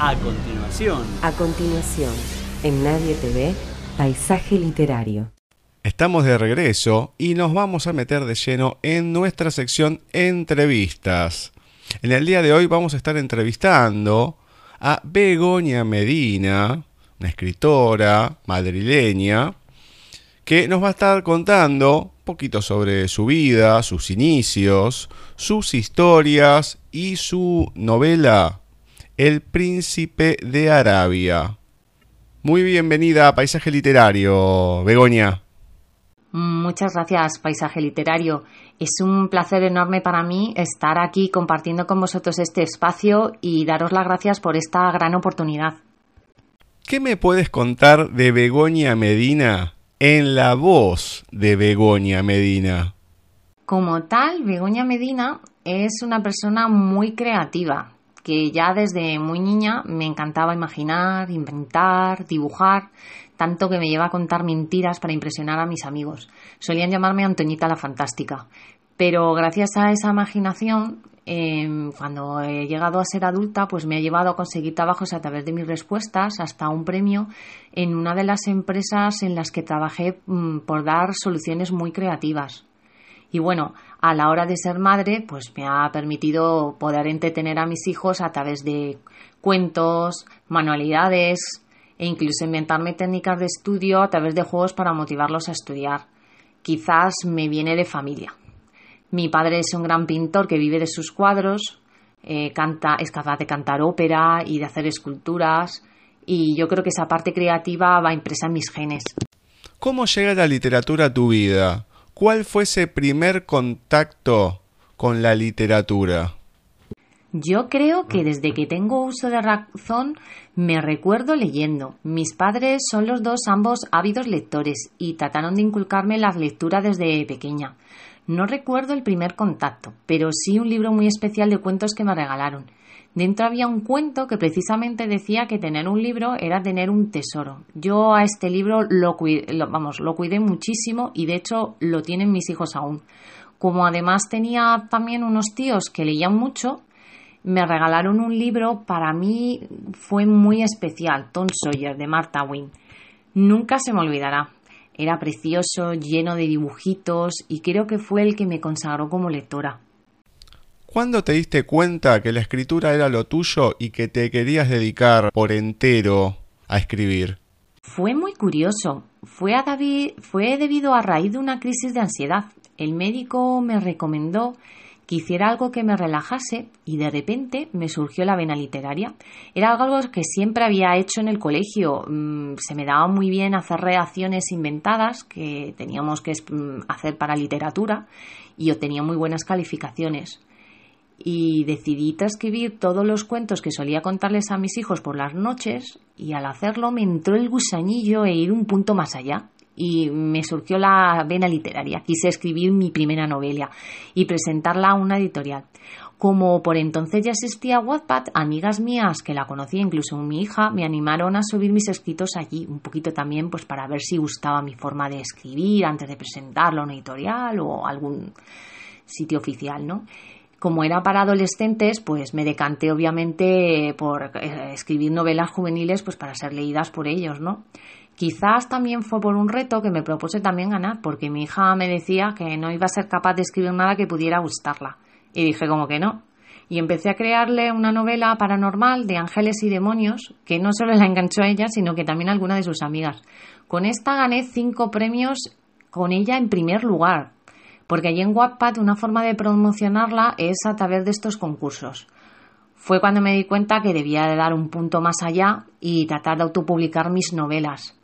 A continuación. A continuación, en Nadie TV, Paisaje Literario. Estamos de regreso y nos vamos a meter de lleno en nuestra sección entrevistas. En el día de hoy vamos a estar entrevistando a Begoña Medina, una escritora madrileña, que nos va a estar contando un poquito sobre su vida, sus inicios, sus historias y su novela El Príncipe de Arabia. Muy bienvenida a Paisaje Literario, Begoña. Muchas gracias, Paisaje Literario. Es un placer enorme para mí estar aquí compartiendo con vosotros este espacio y daros las gracias por esta gran oportunidad. ¿Qué me puedes contar de Begoña Medina en la voz de Begoña Medina? Como tal, Begoña Medina es una persona muy creativa, que ya desde muy niña me encantaba imaginar, inventar, dibujar, tanto que me lleva a contar mentiras para impresionar a mis amigos. Solían llamarme Antoñita la Fantástica. Pero gracias a esa imaginación, em, cuando he llegado a ser adulta, pues me ha llevado a conseguir trabajos a través de mis respuestas, hasta un premio en una de las empresas en las que trabajé mm, por dar soluciones muy creativas. Y bueno, a la hora de ser madre, pues me ha permitido poder entretener a mis hijos a través de cuentos, manualidades, e incluso inventarme técnicas de estudio a través de juegos para motivarlos a estudiar. Quizás me viene de familia. Mi padre es un gran pintor que vive de sus cuadros, eh, canta, es capaz de cantar ópera y de hacer esculturas, y yo creo que esa parte creativa va impresa en mis genes. ¿Cómo llega la literatura a tu vida? ¿Cuál fue ese primer contacto con la literatura? Yo creo que desde que tengo uso de razón me recuerdo leyendo. Mis padres son los dos ambos ávidos lectores y trataron de inculcarme las lecturas desde pequeña. No recuerdo el primer contacto, pero sí un libro muy especial de cuentos que me regalaron. Dentro había un cuento que precisamente decía que tener un libro era tener un tesoro. Yo a este libro lo, vamos, lo cuidé muchísimo y de hecho lo tienen mis hijos aún. Como además tenía también unos tíos que leían mucho, me regalaron un libro, para mí fue muy especial, Tom Sawyer, de Martha Wynne. Nunca se me olvidará. Era precioso, lleno de dibujitos y creo que fue el que me consagró como lectora. ¿Cuándo te diste cuenta que la escritura era lo tuyo y que te querías dedicar por entero a escribir? Fue muy curioso. Fue, debido a raíz de una crisis de ansiedad. El médico me recomendó que hiciera algo que me relajase y de repente me surgió la vena literaria. Era algo que siempre había hecho en el colegio. Mm, se me daba muy bien hacer reacciones inventadas que teníamos que mm, hacer para literatura y obtenía muy buenas calificaciones. Y decidí escribir todos los cuentos que solía contarles a mis hijos por las noches y al hacerlo me entró el gusanillo e ir un punto más allá y me surgió la vena literaria. Quise escribir mi primera novela y presentarla a una editorial. Como por entonces ya existía Wattpad, amigas mías que la conocía, incluso mi hija, me animaron a subir mis escritos allí, un poquito también pues para ver si gustaba mi forma de escribir antes de presentarlo a una editorial o algún sitio oficial, ¿no? Como era para adolescentes, pues me decanté obviamente por eh, escribir novelas juveniles pues para ser leídas por ellos, ¿no? Quizás también fue por un reto que me propuse también ganar, porque mi hija me decía que no iba a ser capaz de escribir nada que pudiera gustarla. Y dije como que no. Y empecé a crearle una novela paranormal de ángeles y demonios, que no solo la enganchó a ella, sino que también a alguna de sus amigas. Con esta gané cinco premios con ella en primer lugar, porque allí en Wattpad una forma de promocionarla es a través de estos concursos. Fue cuando me di cuenta que debía de dar un punto más allá y tratar de autopublicar mis novelas.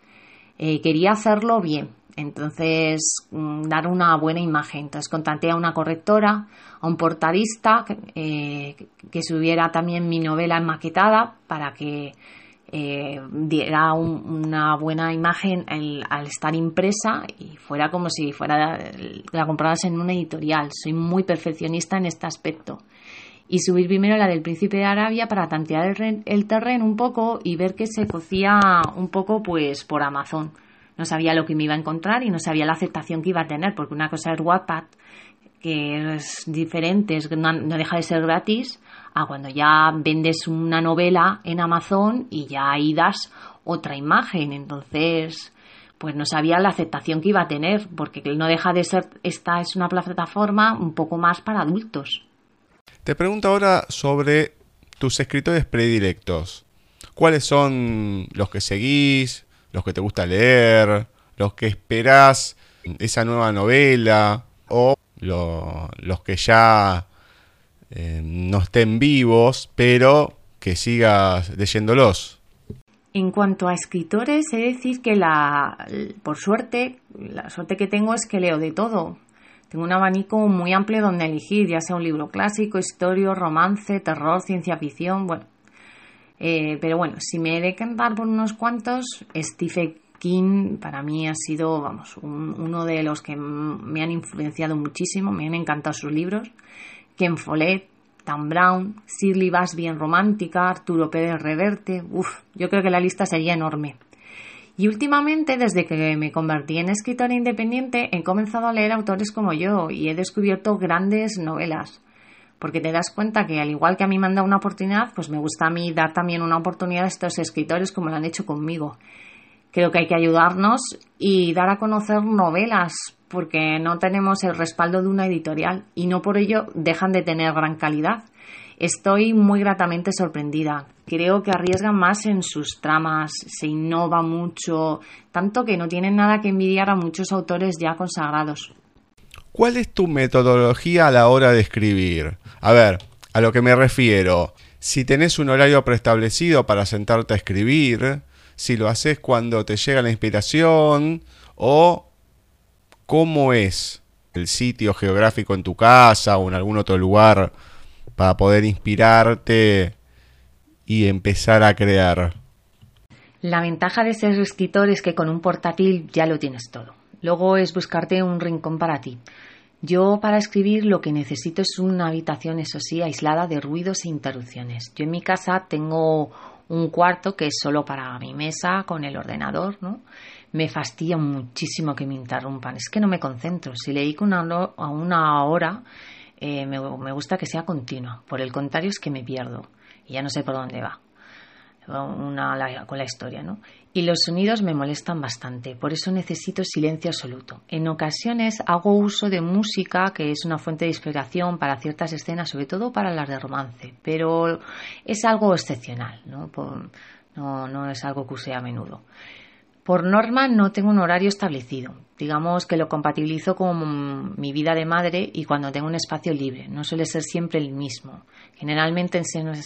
Eh, quería hacerlo bien, entonces mm, dar una buena imagen. Entonces contacté a una correctora, a un portadista eh, que subiera también mi novela maquetada para que eh, diera una buena imagen al estar impresa y fuera como si fuera la compraras en una editorial. Soy muy perfeccionista en este aspecto. Y subir primero la del Príncipe de Arabia para tantear el, el terreno un poco y ver que se cocía un poco pues por Amazon. No sabía lo que me iba a encontrar y no sabía la aceptación que iba a tener, porque una cosa es Wattpad, que es diferente, no, no deja de ser gratis, a cuando ya vendes una novela en Amazon y ya ahí das otra imagen. Entonces, pues no sabía la aceptación que iba a tener, porque no deja de ser, esta es una plataforma un poco más para adultos. Te pregunto ahora sobre tus escritores predilectos. ¿Cuáles son los que seguís, los que te gusta leer, los que esperás esa nueva novela o los que ya eh, no estén vivos, pero que sigas leyéndolos? En cuanto a escritores, he de decir que la, por suerte, la suerte que tengo es que leo de todo. Tengo un abanico muy amplio donde elegir, ya sea un libro clásico, historia, romance, terror, ciencia ficción, bueno. Eh, pero bueno, si me he de cantar por unos cuantos, Stephen King para mí ha sido, vamos, uno de los que me han influenciado muchísimo, me han encantado sus libros. Ken Follett, Dan Brown, Shirley Basby en Romántica, Arturo Pérez Reverte, uff, yo creo que la lista sería enorme. Y últimamente, desde que me convertí en escritora independiente, he comenzado a leer autores como yo y he descubierto grandes novelas. Porque te das cuenta que al igual que a mí me han dado una oportunidad, pues me gusta a mí dar también una oportunidad a estos escritores como lo han hecho conmigo. Creo que hay que ayudarnos y dar a conocer novelas, porque no tenemos el respaldo de una editorial y no por ello dejan de tener gran calidad. Estoy muy gratamente sorprendida. Creo que arriesgan más en sus tramas, se innova mucho, tanto que no tienen nada que envidiar a muchos autores ya consagrados. ¿Cuál es tu metodología a la hora de escribir? A ver, a lo que me refiero, si tenés un horario preestablecido para sentarte a escribir, si lo haces cuando te llega la inspiración o cómo es el sitio geográfico en tu casa o en algún otro lugar para poder inspirarte y empezar a crear. La ventaja de ser escritor es que con un portátil ya lo tienes todo. Luego es buscarte un rincón para ti. Yo para escribir lo que necesito es una habitación, eso sí, aislada de ruidos e interrupciones. Yo en mi casa tengo un cuarto que es solo para mi mesa con el ordenador, ¿no? Me fastidia muchísimo que me interrumpan. Es que no me concentro. Si le dedico una, a una hora, eh, me, me gusta que sea continua. Por el contrario, es que me pierdo y ya no sé por dónde va una, con la historia, ¿no? Y los sonidos me molestan bastante, por eso necesito silencio absoluto. En ocasiones hago uso de música, que es una fuente de inspiración para ciertas escenas, sobre todo para las de romance, pero es algo excepcional, ¿no? no, no es algo que use a menudo. Por norma no tengo un horario establecido. Digamos que lo compatibilizo con mi vida de madre y cuando tengo un espacio libre. No suele ser siempre el mismo. Generalmente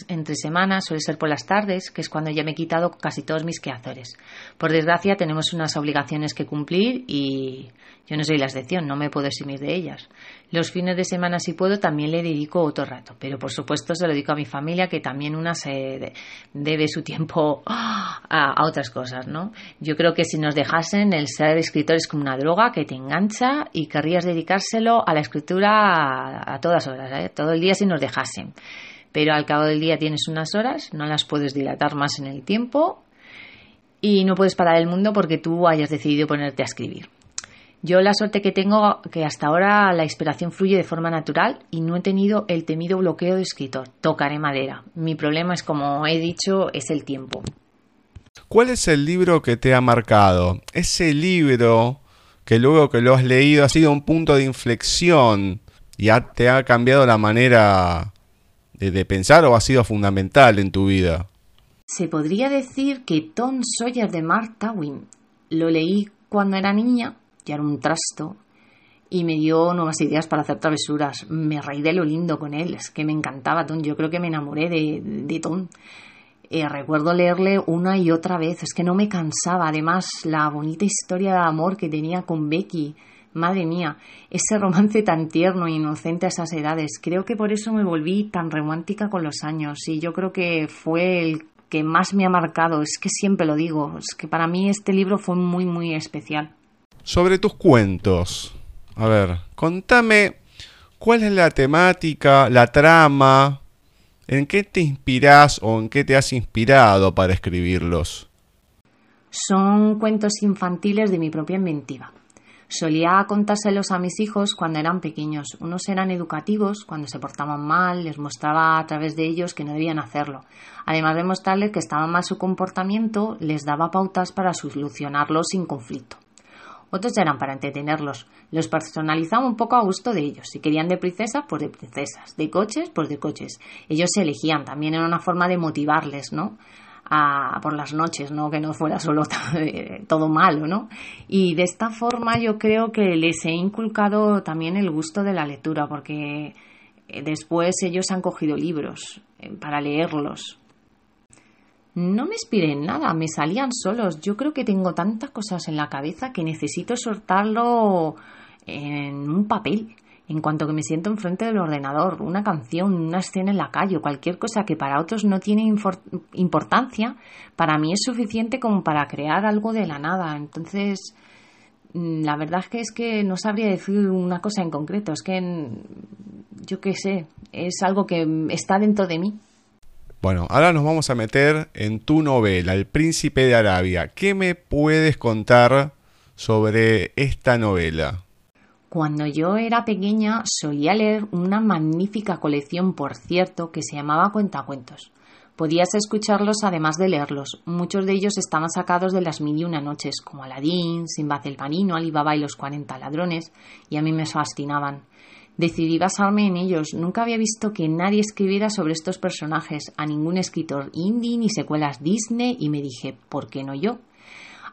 entre semanas suele ser por las tardes, que es cuando ya me he quitado casi todos mis quehaceres. Por desgracia tenemos unas obligaciones que cumplir y yo no soy la excepción, no me puedo eximir de ellas. Los fines de semana, si puedo, también le dedico otro rato, pero por supuesto se lo dedico a mi familia, que también una se debe su tiempo a, otras cosas, ¿no? Yo creo que si nos dejasen, el ser escritor es como una droga que te engancha y querrías dedicárselo a la escritura a, todas horas, ¿eh? todo el día si nos dejasen. Pero al cabo del día tienes unas horas, no las puedes dilatar más en el tiempo y no puedes parar el mundo porque tú hayas decidido ponerte a escribir. Yo la suerte que tengo que hasta ahora la inspiración fluye de forma natural y no he tenido el temido bloqueo de escritor. Tocaré madera. Mi problema es, como he dicho, es el tiempo. ¿Cuál es el libro que te ha marcado? Ese libro que luego que lo has leído ha sido un punto de inflexión y te ha cambiado la manera de, pensar o ha sido fundamental en tu vida. Se podría decir que Tom Sawyer de Mark Twain lo leí cuando era niña era un trasto y me dio nuevas ideas para hacer travesuras. Me reí de lo lindo con él, es que me encantaba Tom, yo creo que me enamoré de, de Tom. Eh, recuerdo leerle una y otra vez, es que no me cansaba, además la bonita historia de amor que tenía con Becky, madre mía, ese romance tan tierno e inocente a esas edades, creo que por eso me volví tan romántica con los años. Y yo creo que fue el que más me ha marcado, es que siempre lo digo, es que para mí este libro fue muy muy especial. Sobre tus cuentos. A ver, contame cuál es la temática, la trama, en qué te inspirás o en qué te has inspirado para escribirlos. Son cuentos infantiles de mi propia inventiva. Solía contárselos a mis hijos cuando eran pequeños. Unos eran educativos, cuando se portaban mal, les mostraba a través de ellos que no debían hacerlo. Además de mostrarles que estaba mal su comportamiento, les daba pautas para solucionarlo sin conflicto. Otros eran para entretenerlos. Los personalizaba un poco a gusto de ellos. Si querían de princesas, pues de princesas. De coches, pues de coches. Ellos se elegían. También era una forma de motivarles, ¿no? por las noches, ¿no? Que no fuera solo todo malo, ¿no? Y de esta forma yo creo que les he inculcado también el gusto de la lectura, porque eh, después ellos han cogido libros eh, para leerlos. No me inspiré en nada, me salían solos. Yo creo que tengo tantas cosas en la cabeza que necesito soltarlo en un papel en cuanto que me siento enfrente del ordenador, una canción, una escena en la calle, cualquier cosa que para otros no tiene importancia, para mí es suficiente como para crear algo de la nada. Entonces, mm, la verdad es que es que no sabría decir una cosa en concreto, es que yo qué sé, es algo que está dentro de mí. Bueno, ahora nos vamos a meter en tu novela, El Príncipe de Arabia. ¿Qué me puedes contar sobre esta novela? Cuando yo era pequeña solía leer una magnífica colección, por cierto, que se llamaba Cuentacuentos. Podías escucharlos además de leerlos. Muchos de ellos estaban sacados de las mil y una noches, como Aladín, Simbad el Panino, Alibaba y los cuarenta ladrones, y a mí me fascinaban. Decidí basarme en ellos. Nunca había visto que nadie escribiera sobre estos personajes, a ningún escritor indie ni secuelas Disney, y me dije, ¿por qué no yo?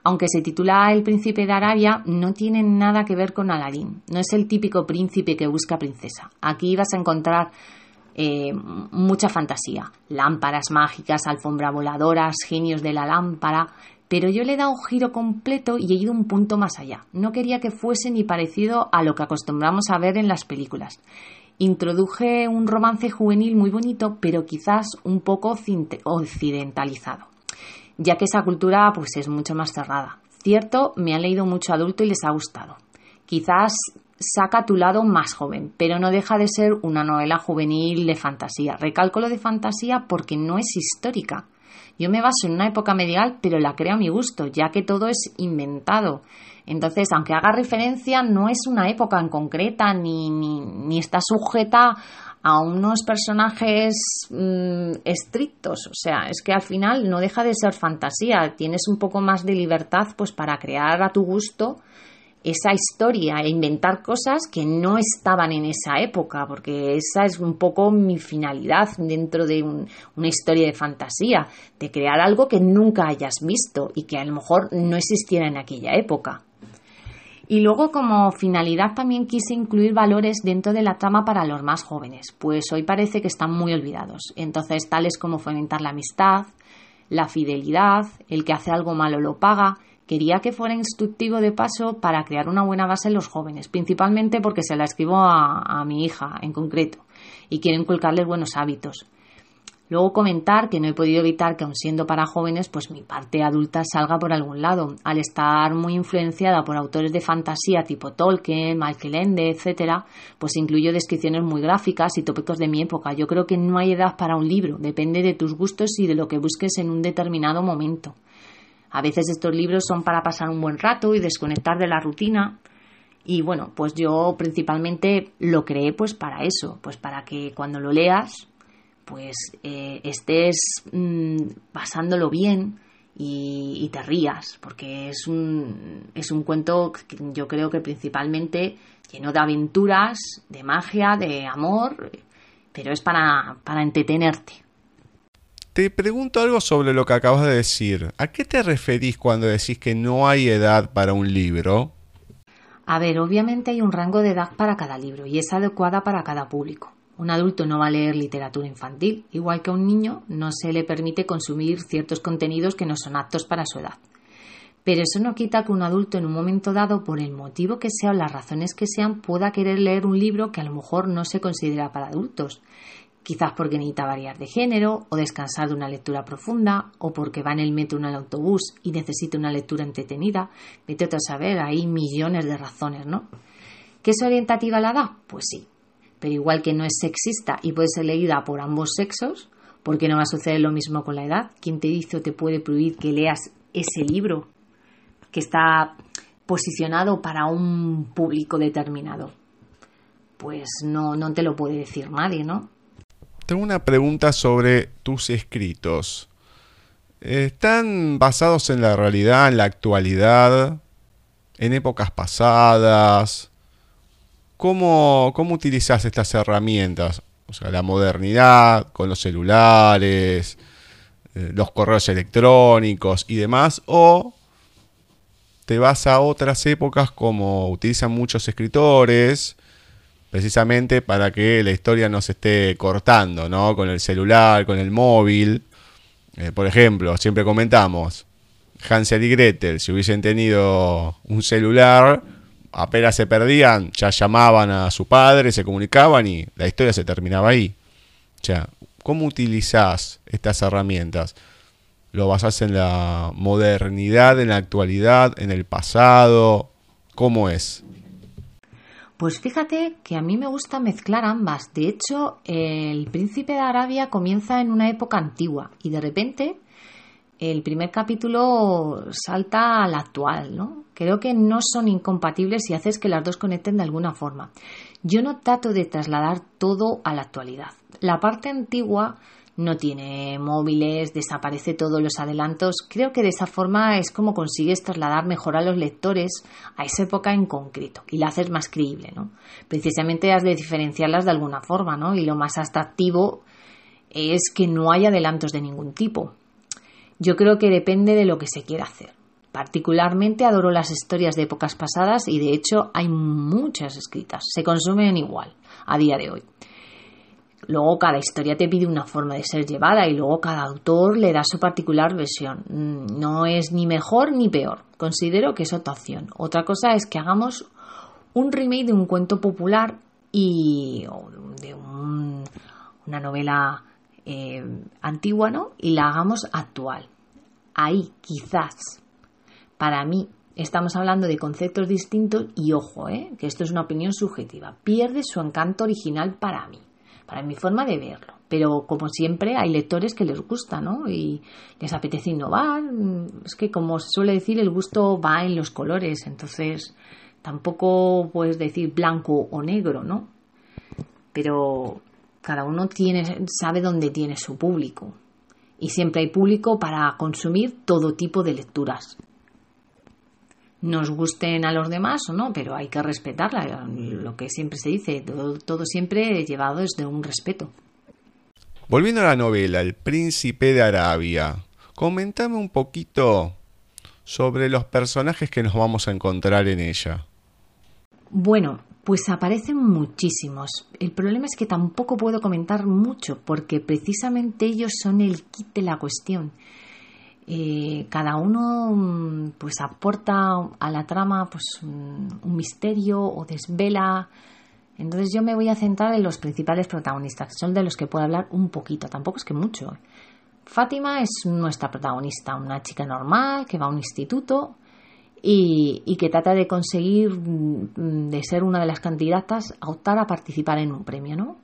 aunque se titula El príncipe de Arabia, no tiene nada que ver con Aladín. No es el típico príncipe que busca princesa. Aquí vas a encontrar eh, mucha fantasía. Lámparas mágicas, alfombra voladoras, genios de la lámpara. Pero yo le he dado un giro completo y he ido un punto más allá. No quería que fuese ni parecido a lo que acostumbramos a ver en las películas. Introduje un romance juvenil muy bonito, pero quizás un poco occidentalizado ya que esa cultura pues es mucho más cerrada. Cierto, me han leído mucho adulto y les ha gustado. Quizás saca tu lado más joven, pero no deja de ser una novela juvenil de fantasía. Recalco lo de fantasía porque no es histórica. Yo me baso en una época medieval, pero la creo a mi gusto, ya que todo es inventado. Entonces, aunque haga referencia, no es una época en concreta, ni, ni, ni está sujeta a unos personajes mm, estrictos. O sea, es que al final no deja de ser fantasía. Tienes un poco más de libertad pues para crear a tu gusto esa historia e inventar cosas que no estaban en esa época, porque esa es un poco mi finalidad dentro de una historia de fantasía, de crear algo que nunca hayas visto y que a lo mejor no existiera en aquella época. Y luego como finalidad también quise incluir valores dentro de la trama para los más jóvenes, pues hoy parece que están muy olvidados. Entonces tales como fomentar la amistad, la fidelidad, el que hace algo malo lo paga, quería que fuera instructivo de paso para crear una buena base en los jóvenes, principalmente porque se la escribo a, mi hija en concreto y quiero inculcarles buenos hábitos. Luego comentar que no he podido evitar que aun siendo para jóvenes, pues mi parte adulta salga por algún lado. Al estar muy influenciada por autores de fantasía tipo Tolkien, Michael Ende, etcétera, pues incluyo descripciones muy gráficas y tópicos de mi época. Yo creo que no hay edad para un libro, depende de tus gustos y de lo que busques en un determinado momento. A veces estos libros son para pasar un buen rato y desconectar de la rutina. Y bueno, pues yo principalmente lo creé pues para eso, pues para que cuando lo leas pues eh, estés mm, pasándolo bien y, te rías, porque es un, es un cuento que yo creo que principalmente lleno de aventuras, de magia, de amor, pero es para, para entretenerte. Te pregunto algo sobre lo que acabas de decir. ¿A qué te referís cuando decís que no hay edad para un libro? A ver, obviamente hay un rango de edad para cada libro y es adecuada para cada público. Un adulto no va a leer literatura infantil, igual que a un niño no se le permite consumir ciertos contenidos que no son aptos para su edad. Pero eso no quita que un adulto en un momento dado, por el motivo que sea o las razones que sean, pueda querer leer un libro que a lo mejor no se considera para adultos. Quizás porque necesita variar de género, o descansar de una lectura profunda, o porque va en el metro o en el autobús y necesita una lectura entretenida. Vete a saber, hay millones de razones, ¿no? ¿Qué es orientativa la edad? Pues sí, pero igual que no es sexista y puede ser leída por ambos sexos, ¿por qué no va a suceder lo mismo con la edad? ¿Quién te dice o te puede prohibir que leas ese libro que está posicionado para un público determinado. Pues no, no te lo puede decir nadie, ¿no? Tengo una pregunta sobre tus escritos. ¿Están basados en la realidad, en la actualidad, en épocas pasadas? ¿Cómo, cómo utilizas estas herramientas? O sea, la modernidad con los celulares, eh, los correos electrónicos y demás, o te vas a otras épocas como utilizan muchos escritores, precisamente para que la historia no se esté cortando, ¿no? Con el celular, con el móvil. Eh, por ejemplo, siempre comentamos, Hansel y Gretel, si hubiesen tenido un celular, apenas se perdían, ya llamaban a su padre, se comunicaban y la historia se terminaba ahí. O sea, ¿cómo utilizás estas herramientas? ¿Lo basás en la modernidad, en la actualidad, en el pasado? ¿Cómo es? Pues fíjate que a mí me gusta mezclar ambas. De hecho, el príncipe de Arabia comienza en una época antigua y de repente el primer capítulo salta al actual, ¿no? Creo que no son incompatibles si haces que las dos conecten de alguna forma. Yo no trato de trasladar todo a la actualidad. La parte antigua no tiene móviles, desaparece todos los adelantos. Creo que de esa forma es como consigues trasladar mejor a los lectores a esa época en concreto y la haces más creíble, ¿no? Precisamente has de diferenciarlas de alguna forma, ¿no? Y lo más atractivo es que no hay adelantos de ningún tipo. Yo creo que depende de lo que se quiera hacer. Particularmente adoro las historias de épocas pasadas y de hecho hay muchas escritas. Se consumen igual a día de hoy. Luego cada historia te pide una forma de ser llevada y luego cada autor le da su particular versión. Mm, no es ni mejor ni peor. Considero que es otra opción. Otra cosa es que hagamos un remake de un cuento popular y de una novela eh, antigua, ¿no? Y la hagamos actual. Ahí, quizás, para mí, estamos hablando de conceptos distintos y ojo, ¿eh? que esto es una opinión subjetiva. Pierde su encanto original para mí para mi forma de verlo. Pero como siempre hay lectores que les gusta, ¿no? Y les apetece innovar. Es que como se suele decir, el gusto va en los colores, entonces tampoco puedes decir blanco o negro, ¿no? Pero cada uno tiene, sabe dónde tiene su público. Y siempre hay público para consumir todo tipo de lecturas nos gusten a los demás o no, pero hay que respetarla, lo que siempre se dice, todo, todo siempre llevado desde un respeto. Volviendo a la novela El Príncipe de Arabia, comentame un poquito sobre los personajes que nos vamos a encontrar en ella. Bueno, pues aparecen muchísimos. El problema es que tampoco puedo comentar mucho porque precisamente ellos son el kit de la cuestión. Eh, cada uno mm, pues aporta a la trama pues un, misterio o desvela. Entonces yo me voy a centrar en los principales protagonistas que son de los que puedo hablar un poquito tampoco es que mucho. Fátima es nuestra protagonista una chica normal que va a un instituto y, y que trata de conseguir mm, de ser una de las candidatas a optar a participar en un premio no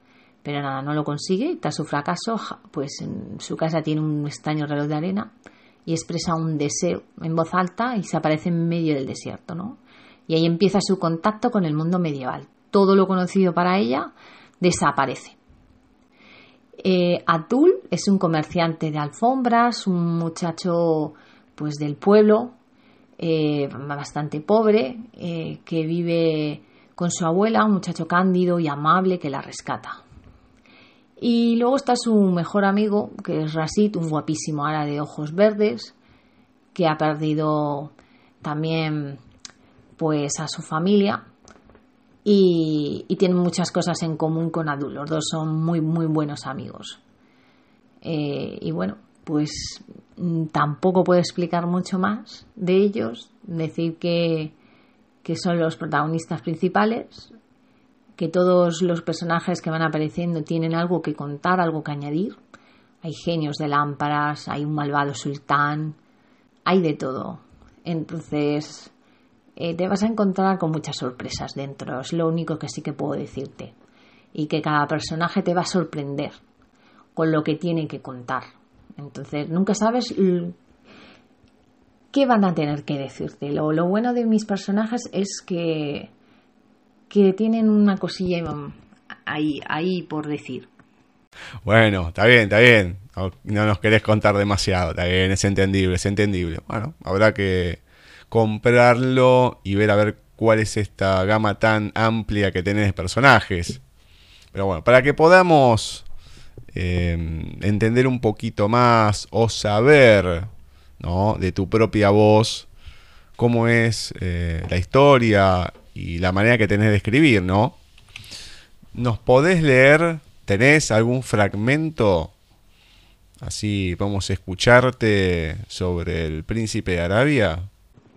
pero nada no lo consigue tras su fracaso pues en su casa tiene un extraño reloj de arena y expresa un deseo en voz alta y se aparece en medio del desierto, ¿no? Y ahí empieza su contacto con el mundo medieval. Todo lo conocido para ella desaparece. Eh, Atul es un comerciante de alfombras, un muchacho pues del pueblo, eh, bastante pobre, eh, que vive con su abuela, un muchacho cándido y amable que la rescata. Y luego está su mejor amigo, que es Rasit, un guapísimo ara de ojos verdes, que ha perdido también pues a su familia y, y tienen muchas cosas en común con Adul. Los dos son muy, muy buenos amigos. Eh, y bueno, pues mm, tampoco puedo explicar mucho más de ellos. Decir que, que son los protagonistas principales, que todos los personajes que van apareciendo tienen algo que contar, algo que añadir. Hay genios de lámparas, hay un malvado sultán, hay de todo. Entonces, eh, te vas a encontrar con muchas sorpresas dentro, es lo único que sí que puedo decirte. Y que cada personaje te va a sorprender con lo que tiene que contar. Entonces, nunca sabes ¿qué van a tener que decirte? Lo, lo bueno de mis personajes es que, que tienen una cosilla ahí, ahí por decir. Bueno, está bien, está bien. No, nos querés contar demasiado, está bien, es entendible, es entendible. Bueno, habrá que comprarlo y ver a ver cuál es esta gama tan amplia que tenés de personajes. Pero bueno, para que podamos eh, entender un poquito más o saber ¿no? de tu propia voz cómo es eh, la historia y la manera que tenés de escribir, ¿no? ¿Nos podés leer? ¿Tenés algún fragmento? Así vamos a escucharte sobre el príncipe de Arabia.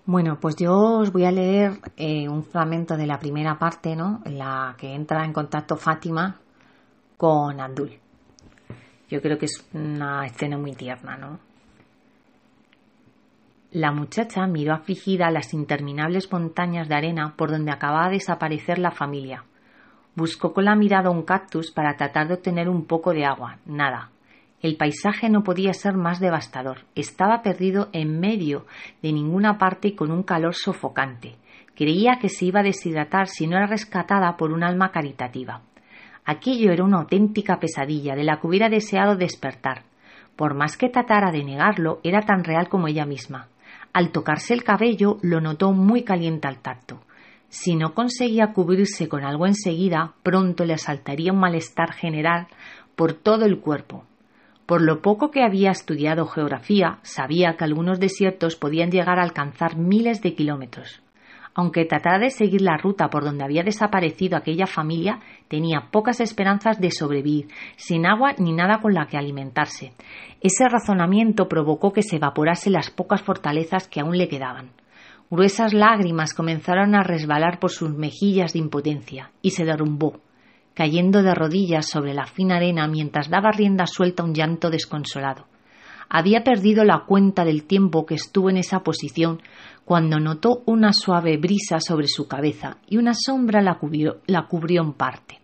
Bueno, pues yo os voy a leer eh, un fragmento de la primera parte, ¿no? En la que entra en contacto Fátima con Abdul. Yo creo que es una escena muy tierna, ¿no? La muchacha miró afligida las interminables montañas de arena por donde acababa de desaparecer la familia. Buscó con la mirada un cactus para tratar de obtener un poco de agua. Nada. El paisaje no podía ser más devastador. Estaba perdido en medio de ninguna parte y con un calor sofocante. Creía que se iba a deshidratar si no era rescatada por un alma caritativa. Aquello era una auténtica pesadilla de la que hubiera deseado despertar. Por más que tratara de negarlo, era tan real como ella misma. Al tocarse el cabello, lo notó muy caliente al tacto. Si no conseguía cubrirse con algo enseguida, pronto le asaltaría un malestar general por todo el cuerpo. Por lo poco que había estudiado geografía, sabía que algunos desiertos podían llegar a alcanzar miles de kilómetros. Aunque tratara de seguir la ruta por donde había desaparecido aquella familia, tenía pocas esperanzas de sobrevivir, sin agua ni nada con la que alimentarse. Ese razonamiento provocó que se evaporase las pocas fortalezas que aún le quedaban. Gruesas lágrimas comenzaron a resbalar por sus mejillas de impotencia, y se derrumbó, cayendo de rodillas sobre la fina arena mientras daba rienda suelta a un llanto desconsolado. Había perdido la cuenta del tiempo que estuvo en esa posición cuando notó una suave brisa sobre su cabeza y una sombra la cubrió, la cubrió en parte.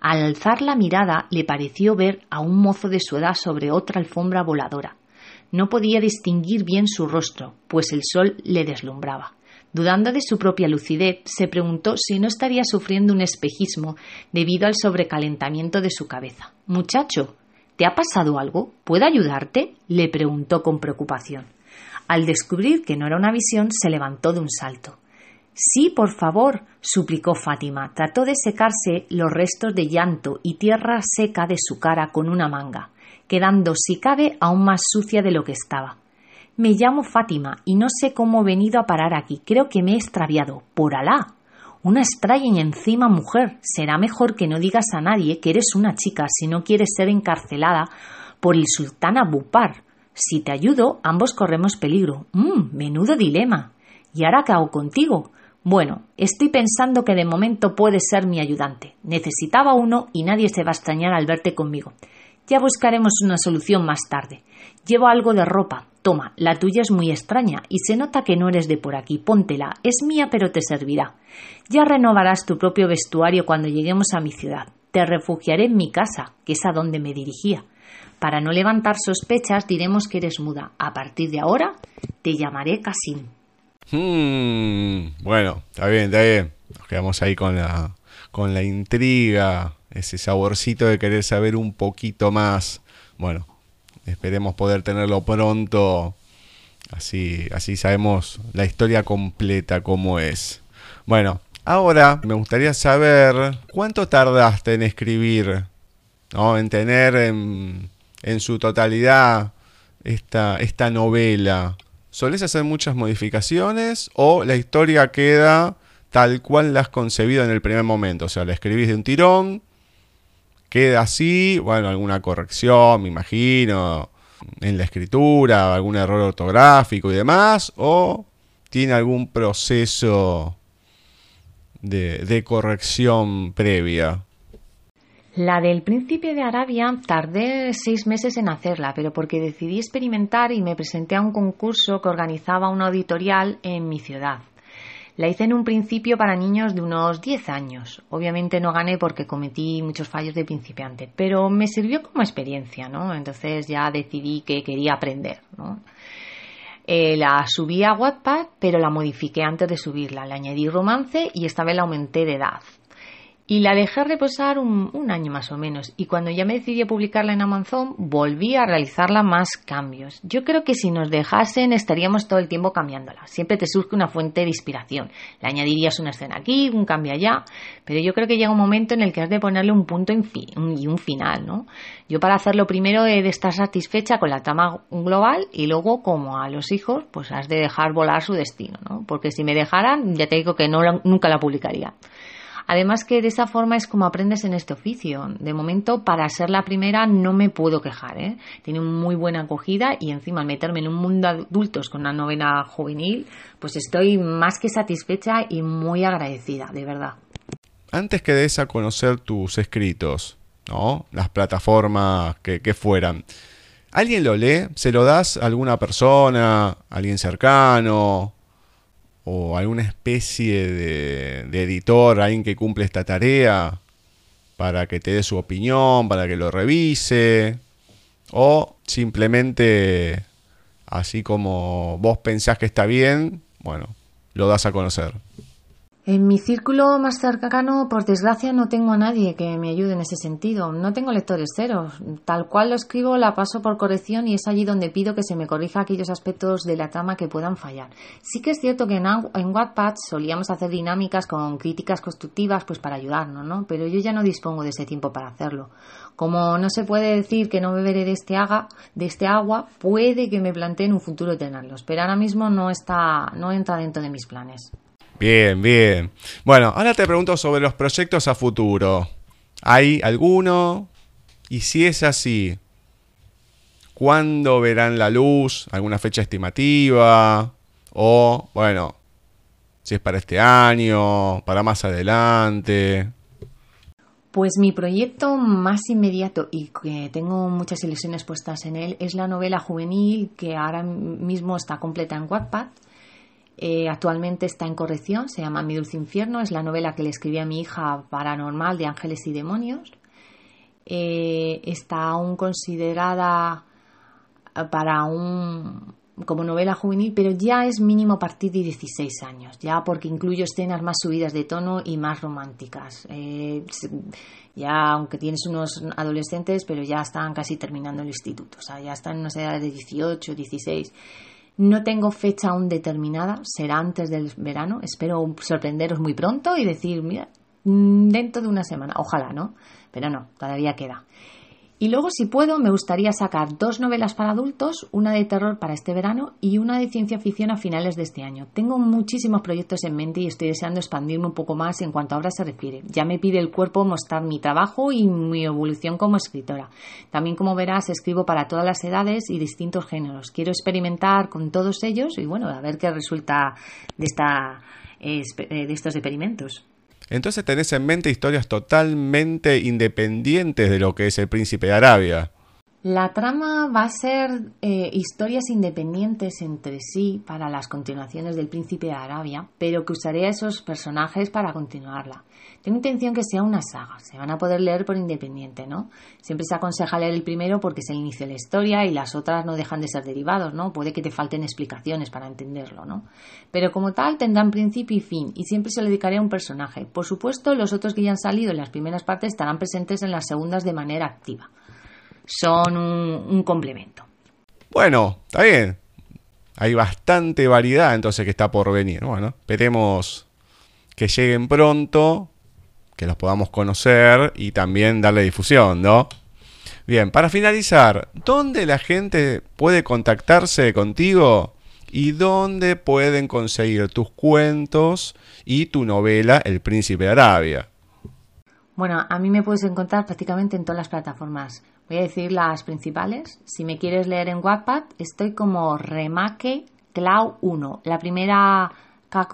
Al alzar la mirada le pareció ver a un mozo de su edad sobre otra alfombra voladora. No podía distinguir bien su rostro, pues el sol le deslumbraba. Dudando de su propia lucidez, se preguntó si no estaría sufriendo un espejismo debido al sobrecalentamiento de su cabeza. Muchacho, ¿te ha pasado algo? ¿Puedo ayudarte? le preguntó con preocupación. Al descubrir que no era una visión, se levantó de un salto. Sí, por favor, suplicó Fátima. Trató de secarse los restos de llanto y tierra seca de su cara con una manga, quedando, si cabe, aún más sucia de lo que estaba. Me llamo Fátima y no sé cómo he venido a parar aquí. Creo que me he extraviado. Por Alá. Una extraña y encima mujer. Será mejor que no digas a nadie que eres una chica si no quieres ser encarcelada por el sultán Abupar. Si te ayudo, ambos corremos peligro. Mmm, menudo dilema. ¿Y ahora qué hago contigo? Bueno, estoy pensando que de momento puedes ser mi ayudante. Necesitaba uno y nadie se va a extrañar al verte conmigo. Ya buscaremos una solución más tarde. Llevo algo de ropa, Toma, la tuya es muy extraña y se nota que no eres de por aquí. Póntela, es mía pero te servirá. Ya renovarás tu propio vestuario cuando lleguemos a mi ciudad. Te refugiaré en mi casa, que es a donde me dirigía. Para no levantar sospechas diremos que eres muda. A partir de ahora te llamaré Casim. Hmm, bueno, está bien, está bien. Nos quedamos ahí con la, con la intriga, ese saborcito de querer saber un poquito más. Bueno, Esperemos poder tenerlo pronto. Así, así sabemos la historia completa cómo es. Bueno, ahora me gustaría saber cuánto tardaste en escribir, ¿no? en tener en, en su totalidad esta, esta novela. ¿Solés hacer muchas modificaciones o la historia queda tal cual la has concebido en el primer momento? O sea, la escribís de un tirón queda así, bueno, alguna corrección, me imagino, en la escritura, algún error ortográfico y demás, o tiene algún proceso de, corrección previa. La del príncipe de Arabia tardé seis meses en hacerla, pero porque decidí experimentar y me presenté a un concurso que organizaba una editorial en mi ciudad. La hice en un principio para niños de unos 10 años. Obviamente no gané porque cometí muchos fallos de principiante, pero me sirvió como experiencia, ¿no? Entonces ya decidí que quería aprender, ¿no? Eh, la subí a Wattpad, pero la modifiqué antes de subirla. Le añadí romance y esta vez la aumenté de edad. Y la dejé reposar un, un, año más o menos. Y cuando ya me decidí a publicarla en Amazon, volví a realizarla más cambios. Yo creo que si nos dejasen estaríamos todo el tiempo cambiándola. Siempre te surge una fuente de inspiración. Le añadirías una escena aquí, un cambio allá. Pero yo creo que llega un momento en el que has de ponerle un punto y un final, ¿no? Yo para hacerlo primero he de estar satisfecha con la trama global y luego como a los hijos, pues has de dejar volar su destino, ¿no? Porque si me dejaran, ya te digo que no, nunca la publicaría. Además que de esa forma es como aprendes en este oficio. De momento, para ser la primera no me puedo quejar. ¿eh? Tiene muy buena acogida y encima al meterme en un mundo de adultos con una novela juvenil, pues estoy más que satisfecha y muy agradecida, de verdad. Antes que des a conocer tus escritos, ¿no? Las plataformas que, que fueran. ¿Alguien lo lee? ¿Se lo das a alguna persona, alguien cercano? O alguna especie de, editor, alguien que cumple esta tarea, para que te dé su opinión, para que lo revise, o simplemente, así como vos pensás que está bien, bueno, lo das a conocer. En mi círculo más cercano, por desgracia, no tengo a nadie que me ayude en ese sentido. No tengo lectores ceros. Tal cual lo escribo, la paso por corrección y es allí donde pido que se me corrija aquellos aspectos de la trama que puedan fallar. Sí que es cierto que en, en Wattpad solíamos hacer dinámicas con críticas constructivas pues para ayudarnos, ¿no? Pero yo ya no dispongo de ese tiempo para hacerlo. Como no se puede decir que no beberé de este, agua, de este agua, puede que me plantee en un futuro tenerlos, pero ahora mismo no está, no entra dentro de mis planes. Bien, bien. Bueno, ahora te pregunto sobre los proyectos a futuro. ¿Hay alguno? Y si es así, ¿cuándo verán la luz? ¿Alguna fecha estimativa? O, bueno, si es para este año, para más adelante. Pues mi proyecto más inmediato y que tengo muchas ilusiones puestas en él es la novela juvenil que ahora mismo está completa en Wattpad eh, actualmente está en corrección, se llama Mi Dulce Infierno, es la novela que le escribí a mi hija paranormal de Ángeles y Demonios. Eh, está aún considerada para un como novela juvenil, pero ya es mínimo a partir de 16 años, ya porque incluyo escenas más subidas de tono y más románticas. Eh, ya, aunque tienes unos adolescentes, pero ya están casi terminando el instituto, o sea, ya están en unas edades de 18, 16. No tengo fecha aún determinada, será antes del verano. Espero sorprenderos muy pronto y decir, mira, mm, dentro de una semana. Ojalá, ¿no? Pero no, todavía queda. Y luego, si puedo, me gustaría sacar dos novelas para adultos, una de terror para este verano y una de ciencia ficción a finales de este año. Tengo muchísimos proyectos en mente y estoy deseando expandirme un poco más en cuanto a obras se refiere. Ya me pide el cuerpo mostrar mi trabajo y mi evolución como escritora. También, como verás, escribo para todas las edades y distintos géneros. Quiero experimentar con todos ellos y, bueno, a ver qué resulta de, esta, eh, de estos experimentos. Entonces tenés en mente historias totalmente independientes de lo que es el príncipe de Arabia. La trama va a ser eh, historias independientes entre sí para las continuaciones del Príncipe de Arabia, pero que usaré esos personajes para continuarla. Tengo intención que sea una saga, se van a poder leer por independiente, ¿no? Siempre se aconseja leer el primero porque es el inicio de la historia y las otras no dejan de ser derivados, ¿no? Puede que te falten explicaciones para entenderlo, ¿no? Pero como tal tendrán principio y fin y siempre se le dedicaré a un personaje. Por supuesto, los otros que ya han salido en las primeras partes estarán presentes en las segundas de manera activa son un, complemento. Bueno, está bien. Hay bastante variedad entonces que está por venir. Bueno, esperemos que lleguen pronto, que los podamos conocer y también darle difusión, ¿no? Bien, para finalizar, ¿dónde la gente puede contactarse contigo y dónde pueden conseguir tus cuentos y tu novela El Príncipe de Arabia? Bueno, a mí me puedes encontrar prácticamente en todas las plataformas. Voy a decir las principales. Si me quieres leer en Wattpad, estoy como Remake Clau 1. La primera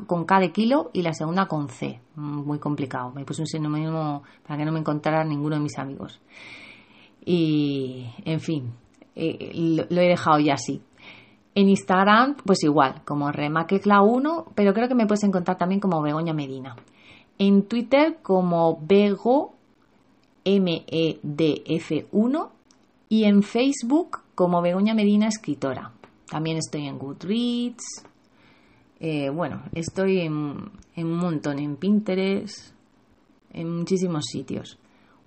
con K de kilo y la segunda con C. Mm, muy complicado. Me puse un sinónimo para que no me encontrara ninguno de mis amigos. Y, en fin, eh, lo, he dejado ya así. En Instagram, pues igual, como Remake Clau 1, pero creo que me puedes encontrar también como Begoña Medina. En Twitter como Bego MEDF1 y en Facebook como Begoña Medina Escritora. También estoy en Goodreads. Eh, bueno, estoy en, en un montón, en Pinterest, en muchísimos sitios.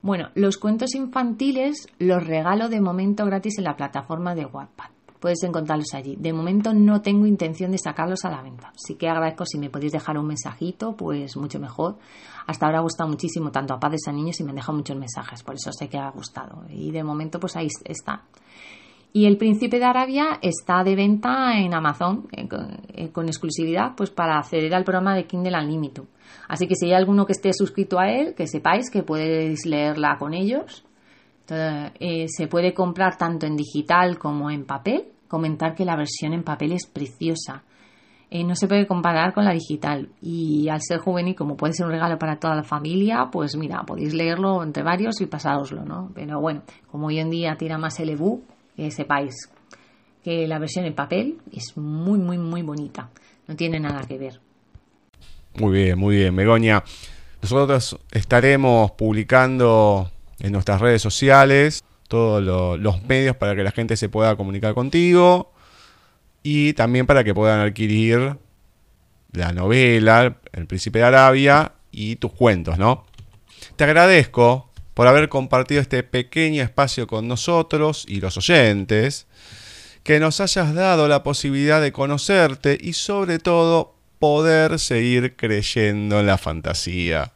Bueno, los cuentos infantiles los regalo de momento gratis en la plataforma de Wattpad. Puedes encontrarlos allí. De momento no tengo intención de sacarlos a la venta. Sí que agradezco si me podéis dejar un mensajito, pues mucho mejor. Hasta ahora ha gustado muchísimo tanto a padres a niños y me han dejado muchos mensajes, por eso sé que ha gustado. Y de momento pues ahí está. Y el Príncipe de Arabia está de venta en Amazon eh, eh, con exclusividad pues para acceder al programa de Kindle Unlimited. Así que si hay alguno que esté suscrito a él, que sepáis que podéis leerla con ellos. Eh, se puede comprar tanto en digital como en papel. Comentar que la versión en papel es preciosa. no se puede comparar con la digital. Y al ser juvenil, como puede ser un regalo para toda la familia, pues mira, podéis leerlo entre varios y pasároslo, ¿no? Pero bueno, como hoy en día tira más el ebook, que sepáis que la versión en papel es muy, muy, muy bonita. No tiene nada que ver. Muy bien, muy bien, Begoña. Nosotros estaremos publicando en nuestras redes sociales todos los medios para que la gente se pueda comunicar contigo y también para que puedan adquirir la novela El Príncipe de Arabia y tus cuentos, ¿no? Te agradezco por haber compartido este pequeño espacio con nosotros y los oyentes, que nos hayas dado la posibilidad de conocerte y sobre todo poder seguir creyendo en la fantasía.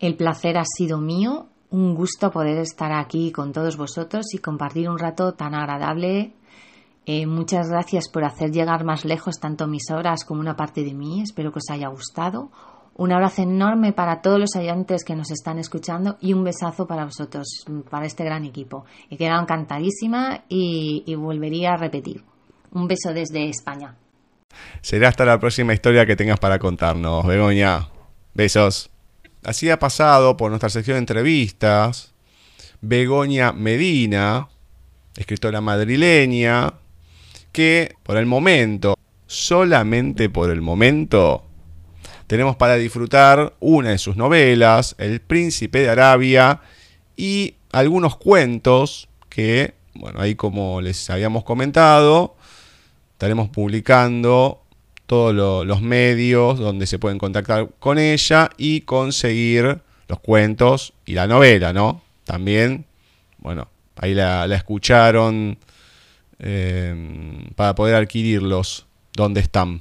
El placer ha sido mío, un gusto poder estar aquí con todos vosotros y compartir un rato tan agradable. Eh, muchas gracias por hacer llegar más lejos tanto mis obras como una parte de mí. Espero que os haya gustado. Un abrazo enorme para todos los oyentes que nos están escuchando y un besazo para vosotros, para este gran equipo. He quedado encantadísima y, y volvería a repetir. Un beso desde España. Será hasta la próxima historia que tengas para contarnos, Begoña. Besos. Así ha pasado por nuestra sección de entrevistas. Begoña Medina, escritora madrileña, que por el momento, solamente por el momento, tenemos para disfrutar una de sus novelas, El Príncipe de Arabia, y algunos cuentos que, bueno, ahí como les habíamos comentado, estaremos publicando todos los medios donde se pueden contactar con ella y conseguir los cuentos y la novela, ¿no? También, bueno, ahí la, escucharon eh, para poder adquirirlos donde están.